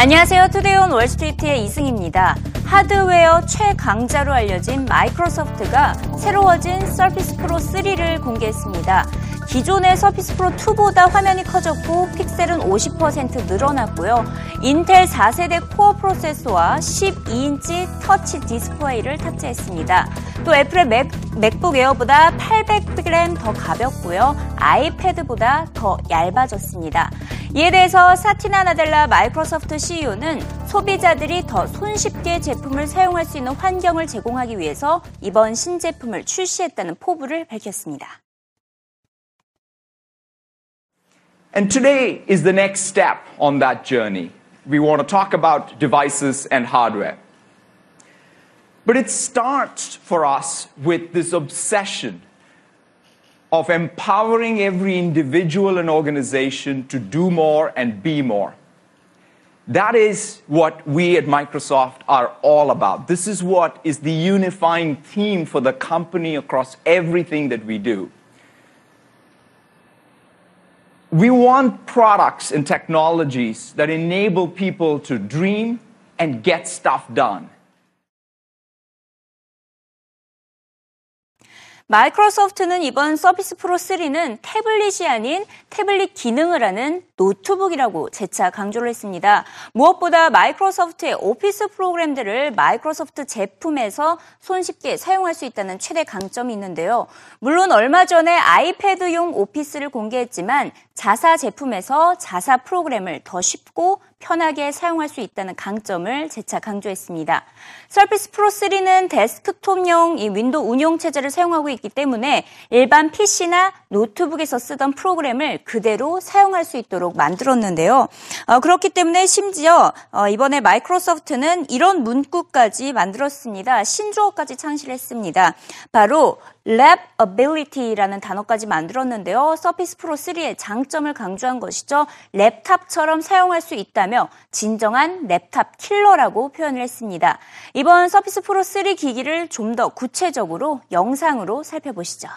안녕하세요. Today on Wall Street의 이승입니다. 하드웨어 최강자로 알려진 마이크로소프트가 새로워진 서피스 프로 3를 공개했습니다. 기존의 서피스 프로 2보다 화면이 커졌고 픽셀은 50% 늘어났고요. 인텔 4세대 코어 프로세서와 12인치 터치 디스플레이를 탑재했습니다. 또 애플의 맥, 맥북 에어보다 800g 더 가볍고요. 아이패드보다 더 얇아졌습니다. 이에 대해서 사티나 나델라 마이크로소프트 CEO는 소비자들이 더 손쉽게 제품을 사용할 수 있는 환경을 제공하기 위해서 이번 신제품을 출시했다는 포부를 밝혔습니다. And today is the next step on that journey. We want to talk about devices and hardware. But it starts for us with this obsession of empowering every individual and organization to do more and be more. That is what we at Microsoft are all about. This is what is the unifying theme for the company across everything that we do. We want products and technologies that enable people to dream and get stuff done. 마이크로소프트는 이번 서피스 프로 3는 태블릿이 아닌 태블릿 기능을 하는 노트북이라고 재차 강조를 했습니다. 무엇보다 마이크로소프트의 오피스 프로그램들을 마이크로소프트 제품에서 손쉽게 사용할 수 있다는 최대 강점이 있는데요. 물론 얼마 전에 아이패드용 오피스를 공개했지만 자사 제품에서 자사 프로그램을 더 쉽고 편하게 사용할 수 있다는 강점을 재차 강조했습니다. 서피스 프로 3는 데스크톱용 이 윈도우 운용 체제를 사용하고 있기 때문에 일반 PC나 노트북에서 쓰던 프로그램을 그대로 사용할 수 있도록 만들었는데요. 어, 그렇기 때문에 심지어 어, 이번에 마이크로소프트는 이런 문구까지 만들었습니다. 신조어까지 창시했습니다. 바로 Lapability라는 단어까지 만들었는데요. 서피스 프로 3의 장점을 강조한 것이죠. 랩탑처럼 사용할 수 있다며 진정한 랩탑 킬러라고 표현을 했습니다. 이번 서피스 프로 3 기기를 좀 더 구체적으로 영상으로 살펴보시죠.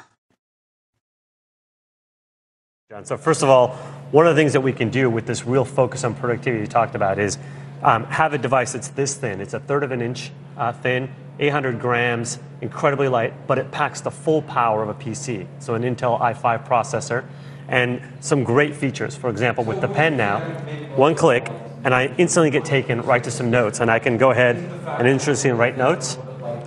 So first of all, one of the things that we can do with this real focus on productivity you talked about is um, have a device that's this thin. It's a third of an inch uh, thin, 800 grams, incredibly light, but it packs the full power of a PC. So an Intel i5 processor and some great features. For example, with the pen now, one click, and I instantly get taken right to some notes, and I can go ahead and instantly write notes.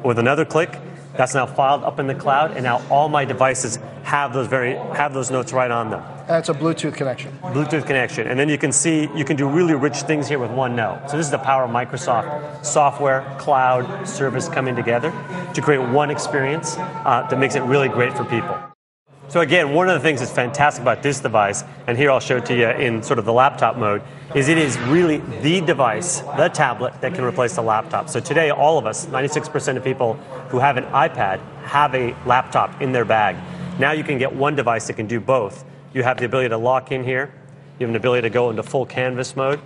With another click, that's now filed up in the cloud, and now all my devices have those very have those notes right on them. That's a Bluetooth connection. Bluetooth connection, and then you can see you can do really rich things here with one note. So this is the power of Microsoft software, cloud, service coming together to create one experience uh, that makes it really great for people. So again, one of the things that's fantastic about this device, and here I'll show it to you in sort of the laptop mode, is it is really the device, the tablet that can replace the laptop. So today, all of us, 96% of people who have an iPad, have a laptop in their bag. Now you can get one device that can do both. You have the ability to lock in here. You have an ability to go into full canvas mode.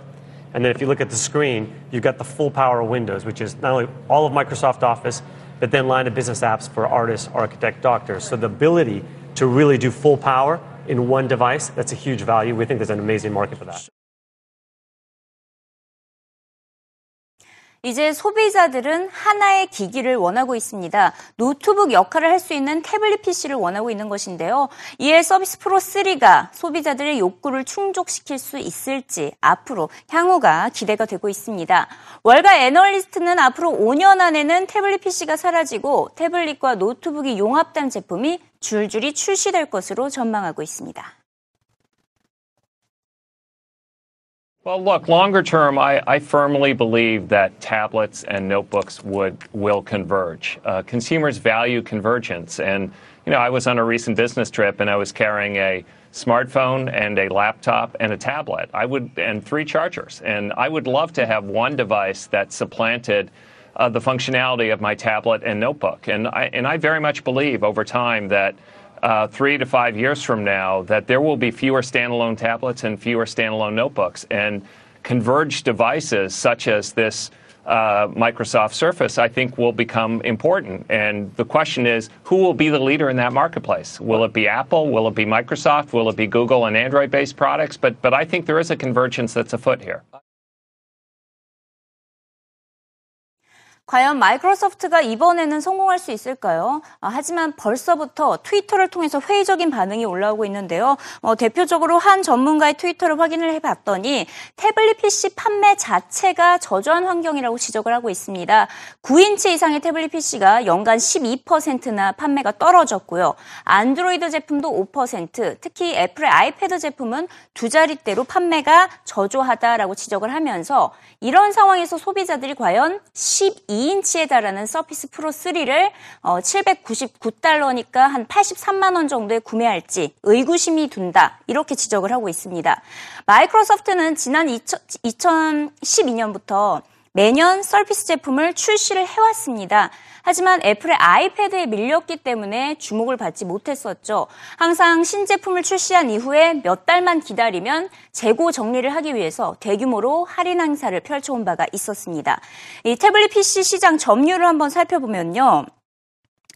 And then if you look at the screen, you've got the full power of Windows, which is not only all of Microsoft Office, but then line of business apps for artists, architect, doctors. So the ability to really do full power in one device, that's a huge value. We think there's an amazing market for that. 이제 소비자들은 하나의 기기를 원하고 있습니다. 노트북 역할을 할 수 있는 태블릿 PC를 원하고 있는 것인데요. 이에 서피스 프로 3가 소비자들의 욕구를 충족시킬 수 있을지 앞으로 향후가 기대가 되고 있습니다. 월가 애널리스트는 앞으로 5년 안에는 태블릿 PC가 사라지고 태블릿과 노트북이 융합된 제품이 줄줄이 출시될 것으로 전망하고 있습니다. Well, look, longer term, I, I, firmly believe that tablets and notebooks would will converge. Uh, consumers value convergence, and you know, I was on a recent business trip and I was carrying a smartphone and a laptop and a tablet. I would and three chargers, and I would love to have one device that supplanted. Uh, the functionality of my tablet and notebook, and I and I very much believe over time that uh, three to five years from now that there will be fewer standalone tablets and fewer standalone notebooks. And converged devices such as this uh, Microsoft Surface, I think, will become important. And the question is, who will be the leader in that marketplace? Will it be Apple? Will it be Microsoft? Will it be Google and Android based products? But, but I think there is a convergence that's afoot here. 과연 마이크로소프트가 이번에는 성공할 수 있을까요? 아, 하지만 벌써부터 트위터를 통해서 회의적인 반응이 올라오고 있는데요. 어, 대표적으로 한 전문가의 트위터를 확인을 해봤더니 태블릿 PC 판매 자체가 저조한 환경이라고 지적을 하고 있습니다. 9인치 이상의 태블릿 PC가 연간 12%나 판매가 떨어졌고요. 안드로이드 제품도 5%, 특히 애플의 아이패드 제품은 두 자릿대로 판매가 저조하다라고 지적을 하면서 이런 상황에서 소비자들이 과연 12 2인치에 달하는 서피스 프로 3를 799달러니까 어, 한 83만 원 정도에 구매할지 의구심이 든다. 이렇게 지적을 하고 있습니다. 마이크로소프트는 지난 2012년부터 매년 서피스 제품을 출시를 해왔습니다. 하지만 애플의 아이패드에 밀렸기 때문에 주목을 받지 못했었죠. 항상 신제품을 출시한 이후에 몇 달만 기다리면 재고 정리를 하기 위해서 대규모로 할인 행사를 펼쳐온 바가 있었습니다. 이 태블릿 PC 시장 점유율을 한번 살펴보면요.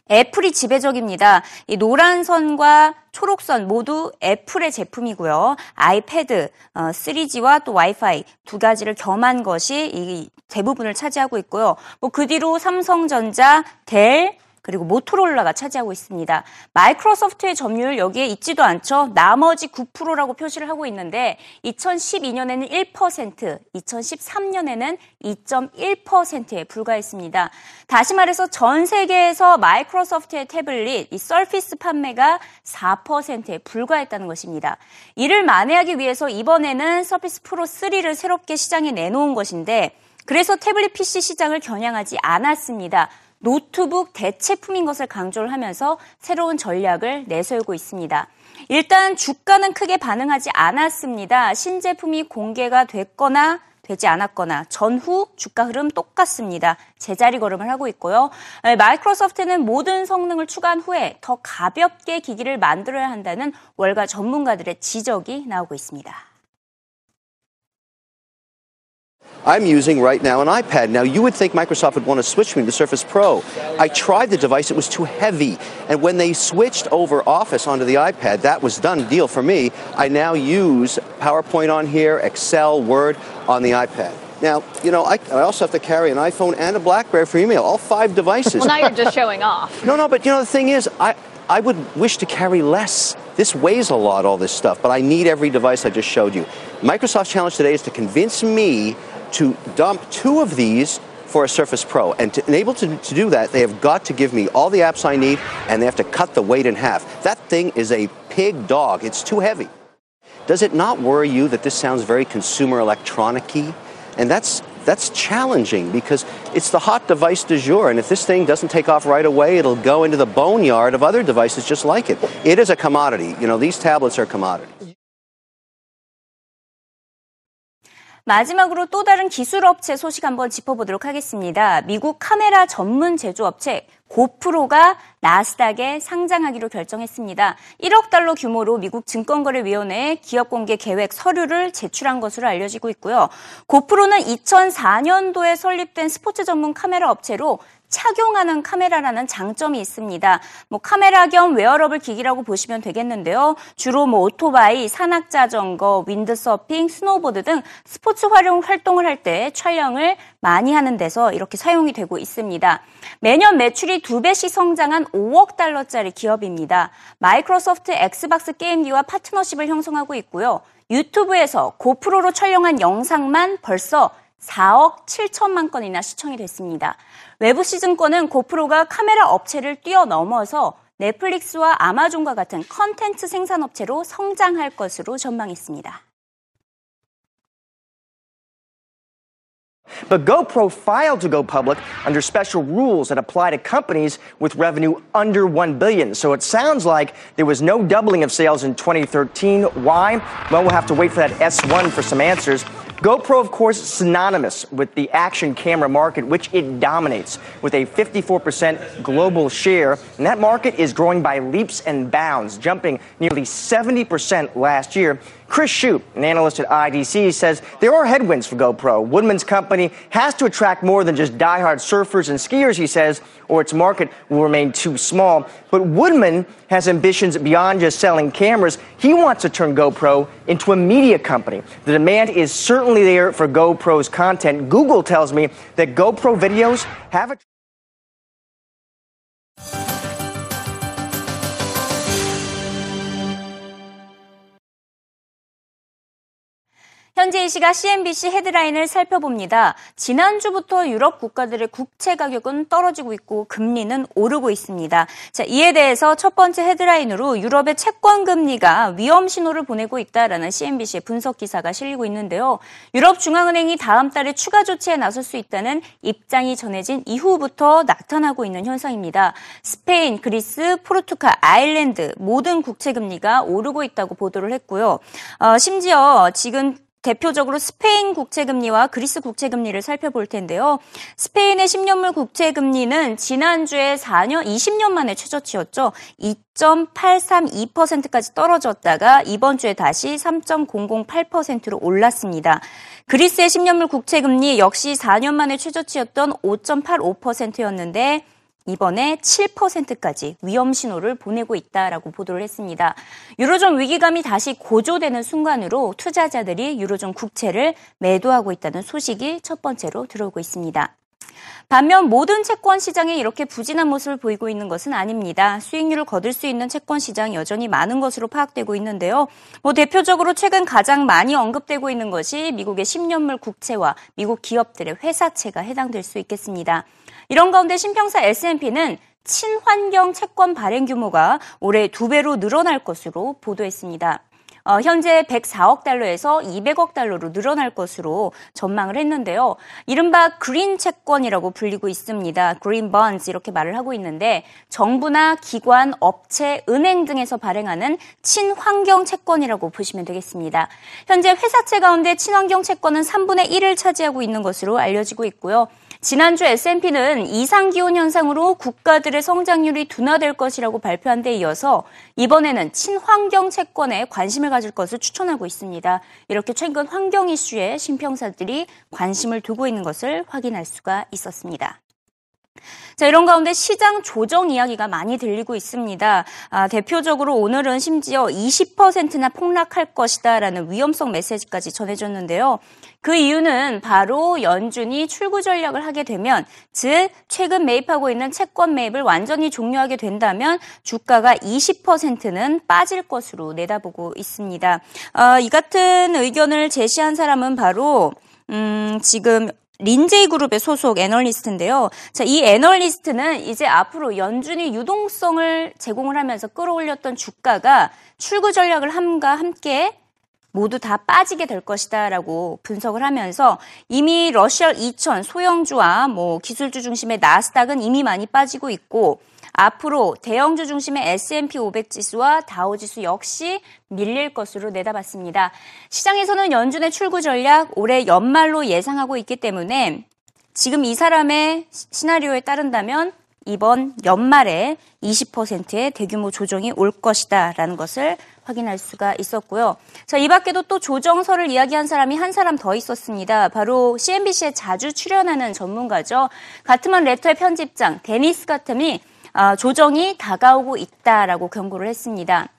애플이 지배적입니다. 이 노란 선과 초록선 모두 애플의 제품이고요. 아이패드, 3G와 어, 또 와이파이 두 가지를 겸한 것이 이 대부분을 차지하고 있고요. 뭐 그 뒤로 삼성전자, 델, 그리고 모토로라가 차지하고 있습니다. 마이크로소프트의 점유율 여기에 있지도 않죠. 나머지 9%라고 표시를 하고 있는데 2012년에는 1%, 2013년에는 2.1%에 불과했습니다. 다시 말해서 전 세계에서 마이크로소프트의 태블릿, 이 서피스 판매가 4%에 불과했다는 것입니다. 이를 만회하기 위해서 이번에는 서피스 프로 3를 새롭게 시장에 내놓은 것인데 그래서 태블릿 PC 시장을 겨냥하지 않았습니다. 노트북 대체품인 것을 강조를 하면서 새로운 전략을 내세우고 있습니다. 일단 주가는 크게 반응하지 않았습니다. 신제품이 공개가 됐거나 되지 않았거나 전후 주가 흐름 똑같습니다. 제자리 걸음을 하고 있고요. 마이크로소프트는 모든 성능을 추가한 후에 더 가볍게 기기를 만들어야 한다는 월가 전문가들의 지적이 나오고 있습니다. I'm using right now an iPad. Now, you would think Microsoft would want to switch me to Surface Pro. I tried the device, it was too heavy. And when they switched over Office onto the iPad, that was done deal for me. I now use PowerPoint on here, Excel, Word on the iPad. Now, you know, I, I, also have to carry an iPhone and a Blackberry for email, all five devices. well, now you're just showing off. no, no, but you know, the thing is, I, I would wish to carry less. This weighs a lot, all this stuff, but I need every device I just showed you. Microsoft's challenge today is to convince me to dump two of these for a Surface Pro. And to enable to, to do that, they have got to give me all the apps I need and they have to cut the weight in half. That thing is a pig dog. It's too heavy. Does it not worry you that this sounds very consumer electronic-y? And that's that's challenging because it's the hot device du jour. And if this thing doesn't take off right away, it'll go into the boneyard of other devices just like it. It is a commodity. You know, these tablets are commodities. 마지막으로 또 다른 기술 업체 소식 한번 짚어보도록 하겠습니다. 미국 카메라 전문 제조업체 고프로가 나스닥에 상장하기로 결정했습니다. 1억 달러 규모로 미국 증권거래위원회에 기업 공개 계획 서류를 제출한 것으로 알려지고 있고요. 고프로는 2004년도에 설립된 스포츠 전문 카메라 업체로 착용하는 카메라라는 장점이 있습니다. 뭐 카메라 겸 웨어러블 기기라고 보시면 되겠는데요. 주로 뭐 오토바이, 산악 자전거, 윈드서핑, 스노보드 등 스포츠 활용 활동을 할 때 촬영을 많이 하는 데서 이렇게 사용이 되고 있습니다. 매년 매출이 두 배씩 성장한 5억 달러짜리 기업입니다. 마이크로소프트 엑스박스 게임기와 파트너십을 형성하고 있고요. 유튜브에서 고프로로 촬영한 영상만 벌써 4억 7천만 건이나 시청이 됐습니다. 웨드부시 증권은 고프로가 카메라 업체를 뛰어넘어서 넷플릭스와 아마존과 같은 컨텐츠 생산업체로 성장할 것으로 전망했습니다. But GoPro filed to go public under special rules that apply to companies with revenue under 1 billion. So it sounds like there was no doubling of sales in 2013. Why? Well, we'll have to wait for that S1 for some answers. GoPro, of course, synonymous with the action camera market, which it dominates with a 54% global share. And that market is growing by leaps and bounds, jumping nearly 70% last year Chris Shoup, an analyst at IDC, says there are headwinds for GoPro. Woodman's company has to attract more than just diehard surfers and skiers, he says, or its market will remain too small. But Woodman has ambitions beyond just selling cameras. He wants to turn GoPro into a media company. The demand is certainly there for GoPro's content. Google tells me that GoPro videos have a 현재 이 시각 CNBC 헤드라인을 살펴봅니다. 지난주부터 유럽 국가들의 국채 가격은 떨어지고 있고 금리는 오르고 있습니다. 자, 이에 대해서 첫 번째 헤드라인으로 유럽의 채권 금리가 위험 신호를 보내고 있다라는 CNBC의 분석 기사가 실리고 있는데요. 유럽 중앙은행이 다음 달에 추가 조치에 나설 수 있다는 입장이 전해진 이후부터 나타나고 있는 현상입니다. 스페인, 그리스, 포르투갈, 아일랜드 모든 국채 금리가 오르고 있다고 보도를 했고요. 어, 심지어 지금 대표적으로 스페인 국채금리와 그리스 국채금리를 살펴볼 텐데요. 스페인의 10년물 국채금리는 지난주에 4년, 20년 만에 최저치였죠. 2.832%까지 떨어졌다가 이번 주에 다시 3.008%로 올랐습니다. 그리스의 10년물 국채금리 역시 4년 만에 최저치였던 5.85%였는데 이번에 7%까지 위험 신호를 보내고 있다라고 보도를 했습니다. 유로존 위기감이 다시 고조되는 순간으로 투자자들이 유로존 국채를 매도하고 있다는 소식이 첫 번째로 들어오고 있습니다. 반면 모든 채권 시장에 이렇게 부진한 모습을 보이고 있는 것은 아닙니다. 수익률을 거둘 수 있는 채권 시장 여전히 많은 것으로 파악되고 있는데요. 뭐 대표적으로 최근 가장 많이 언급되고 있는 것이 미국의 10년물 국채와 미국 기업들의 회사채가 해당될 수 있겠습니다. 이런 가운데 신평사 S&P는 친환경 채권 발행 규모가 올해 두 배로 늘어날 것으로 보도했습니다. 어, 현재 104억 달러에서 200억 달러로 늘어날 것으로 전망을 했는데요. 이른바 그린 채권이라고 불리고 있습니다. 그린 번즈 이렇게 말을 하고 있는데 정부나 기관, 업체, 은행 등에서 발행하는 친환경 채권이라고 보시면 되겠습니다. 현재 회사채 가운데 친환경 채권은 3분의 1을 차지하고 있는 것으로 알려지고 있고요. 지난주 S&P는 이상 기온 현상으로 국가들의 성장률이 둔화될 것이라고 발표한 데 이어서 이번에는 친환경 채권에 관심을 가질 것을 추천하고 있습니다. 이렇게 최근 환경 이슈에 신평사들이 관심을 두고 있는 것을 확인할 수가 있었습니다. 자, 이런 가운데 시장 조정 이야기가 많이 들리고 있습니다. 아, 대표적으로 오늘은 심지어 20%나 폭락할 것이다라는 위험성 메시지까지 전해졌는데요. 그 이유는 바로 연준이 출구 전략을 하게 되면, 즉, 최근 매입하고 있는 채권 매입을 완전히 종료하게 된다면 주가가 20%는 빠질 것으로 내다보고 있습니다. 어, 이 같은 의견을 제시한 사람은 바로 음, 지금 린제이 그룹의 소속 애널리스트인데요. 자, 이 애널리스트는 이제 앞으로 연준이 유동성을 제공을 하면서 끌어올렸던 주가가 출구 전략을 함과 함께 모두 다 빠지게 될 것이다라고 분석을 하면서 이미 러시아 2000 소형주와 뭐 기술주 중심의 나스닥은 이미 많이 빠지고 있고 앞으로 대형주 중심의 S&P 500 지수와 다우 지수 역시 밀릴 것으로 내다봤습니다. 시장에서는 연준의 출구 전략 올해 연말로 예상하고 있기 때문에 지금 이 사람의 시나리오에 따른다면 이번 연말에 20%의 대규모 조정이 올 것이다라는 것을 확인할 수가 있었고요. 자, 이 밖에도 또 조정설을 이야기한 사람이 한 사람 더 있었습니다. 바로 CNBC에 자주 출연하는 전문가죠. 가트먼 레터의 편집장 데니스 아, 조정이 다가오고 있다라고 경고를 했습니다.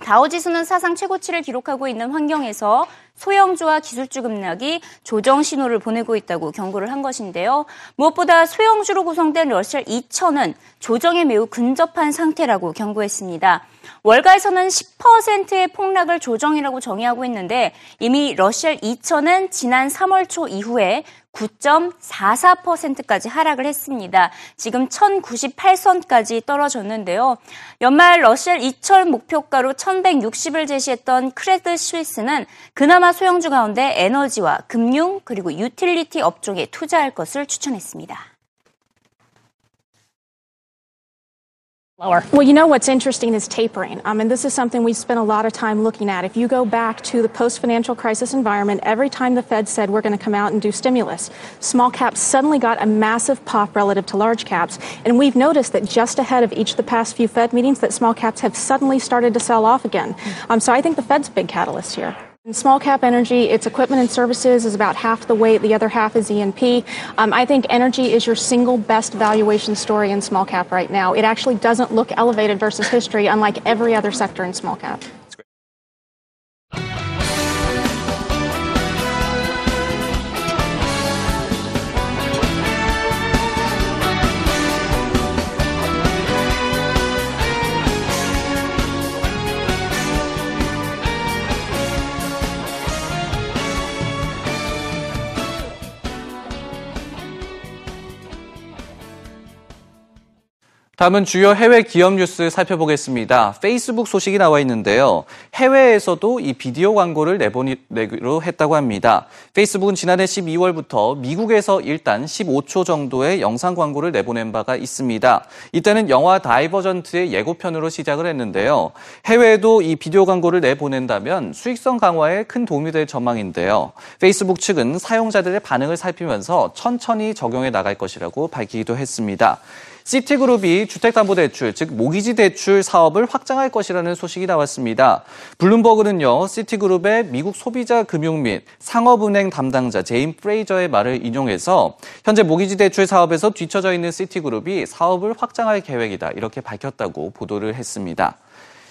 다우지수는 사상 최고치를 기록하고 있는 환경에서 소형주와 기술주 급락이 조정 신호를 보내고 있다고 경고를 한 것인데요. 무엇보다 소형주로 구성된 러시아 2000은 조정에 매우 근접한 상태라고 경고했습니다. 월가에서는 10%의 폭락을 조정이라고 정의하고 있는데 이미 러시아 2000은 지난 3월 초 이후에 9.44%까지 하락을 했습니다. 지금 1098선까지 떨어졌는데요. 연말 러시아 2000 목표가로 1160을 제시했던 크레드 스위스는 그나마 소형주 가운데 에너지와 금융 그리고 유틸리티 업종에 투자할 것을 추천했습니다. Lower. Well, you know what's interesting is tapering. Um, and this is something we spent a lot of time looking at. If you go back to the post financial crisis environment, every time the Fed said we're going to come out and do stimulus, small caps suddenly got a massive pop relative to large caps. And we've noticed that just ahead of each of the past few Fed meetings, that small caps have suddenly started to sell off again. Um, so I think the Fed's a big catalyst here. In small cap energy, its equipment and services is about half the weight. The other half is E&P. Um, I think energy is your single best valuation story in small cap right now. It actually doesn't look elevated versus history, unlike every other sector in small cap. 다음은 주요 해외 기업 뉴스 살펴보겠습니다. 페이스북 소식이 나와 있는데요. 해외에서도 이 비디오 광고를 내보내기로 했다고 합니다. 페이스북은 지난해 12월부터 미국에서 일단 15초 정도의 영상 광고를 내보낸 바가 있습니다. 이때는 영화 다이버전트의 예고편으로 시작을 했는데요. 해외에도 이 비디오 광고를 내보낸다면 수익성 강화에 큰 도움이 될 전망인데요. 페이스북 측은 사용자들의 반응을 살피면서 천천히 적용해 나갈 것이라고 밝히기도 했습니다. 시티그룹이 주택담보대출, 즉 모기지 대출 사업을 확장할 것이라는 소식이 나왔습니다. 블룸버그는요, 시티그룹의 미국 소비자 금융 및 상업은행 담당자 제인 프레이저의 말을 인용해서 현재 모기지 대출 사업에서 뒤처져 있는 시티그룹이 사업을 확장할 계획이다 이렇게 밝혔다고 보도를 했습니다.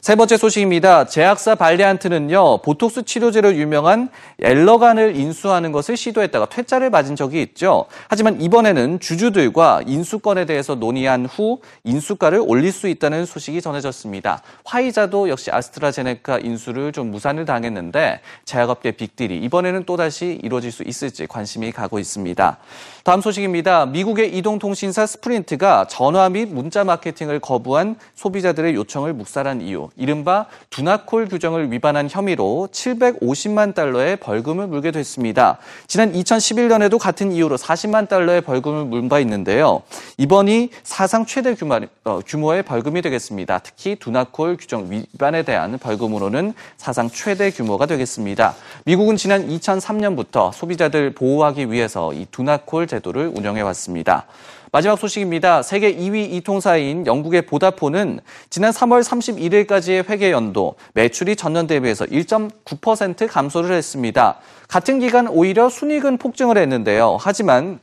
세 번째 소식입니다. 제약사 발리안트는요, 보톡스 치료제로 유명한 엘러간을 인수하는 것을 시도했다가 퇴짜를 맞은 적이 있죠. 하지만 이번에는 주주들과 인수건에 대해서 논의한 후 인수가를 올릴 수 있다는 소식이 전해졌습니다. 화이자도 역시 아스트라제네카 인수를 좀 무산을 당했는데 제약업계 빅딜이 이번에는 또다시 이루어질 수 있을지 관심이 가고 있습니다. 다음 소식입니다. 미국의 이동통신사 스프린트가 전화 및 문자 마케팅을 거부한 소비자들의 요청을 묵살한 이유, 이른바 두나콜 규정을 위반한 혐의로 750만 달러의 벌금을 물게 됐습니다. 지난 2011년에도 같은 이유로 40만 달러의 벌금을 물 바 있는데요. 이번이 사상 최대 규모, 어, 규모의 벌금이 되겠습니다. 특히 두나콜 규정 위반에 대한 벌금으로는 사상 최대 규모가 되겠습니다. 미국은 지난 2003년부터 소비자들 보호하기 위해서 이 두나콜 제도를 운영해 왔습니다. 마지막 소식입니다. 세계 2위 이통사인 영국의 보다폰은 지난 3월 31일까지의 회계 연도 매출이 전년 대비해서 1.9% 감소를 했습니다. 같은 기간 오히려 순이익은 폭증을 했는데요. 하지만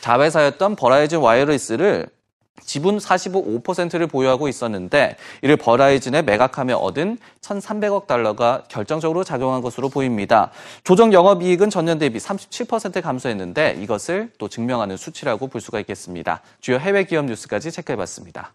자회사였던 버라이즌 와이어리스를 지분 45%를 보유하고 있었는데 이를 버라이즌에 매각하며 얻은 1,300억 달러가 결정적으로 작용한 것으로 보입니다. 조정 영업이익은 전년 대비 37% 감소했는데 이것을 또 증명하는 수치라고 볼 수가 있겠습니다. 주요 해외 기업 뉴스까지 체크해봤습니다.